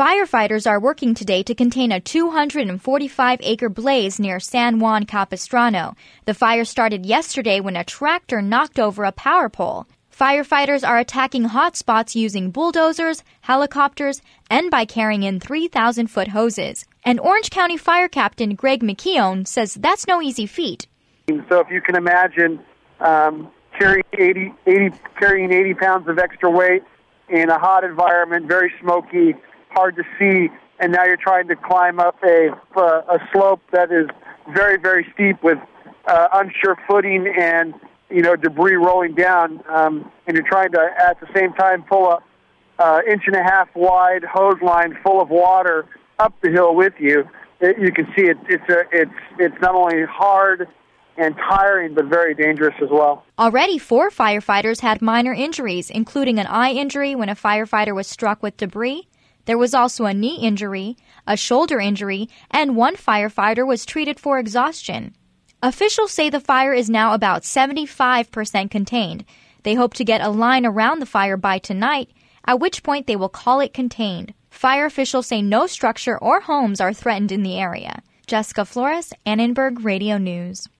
Firefighters are working today to contain a 245 acre blaze near San Juan Capistrano. The fire started yesterday when a tractor knocked over a power pole. Firefighters are attacking hot spots using bulldozers, helicopters, and by carrying in 3,000 foot hoses. And Orange County Fire Captain Greg McKeown says that's no easy feat. So if you can imagine um, carrying 80, 80, carrying 80 pounds of extra weight in a hot environment, very smoky, hard to see, and now you're trying to climb up a a slope that is very very steep with uh, unsure footing and you know debris rolling down, um, and you're trying to at the same time pull a uh, inch and a half wide hose line full of water up the hill with you. It, you can see it, it's a, it's it's not only hard and tiring, but very dangerous as well. Already, four firefighters had minor injuries, including an eye injury when a firefighter was struck with debris. There was also a knee injury, a shoulder injury, and one firefighter was treated for exhaustion. Officials say the fire is now about 75% contained. They hope to get a line around the fire by tonight, at which point they will call it contained. Fire officials say no structure or homes are threatened in the area. Jessica Flores, Annenberg Radio News.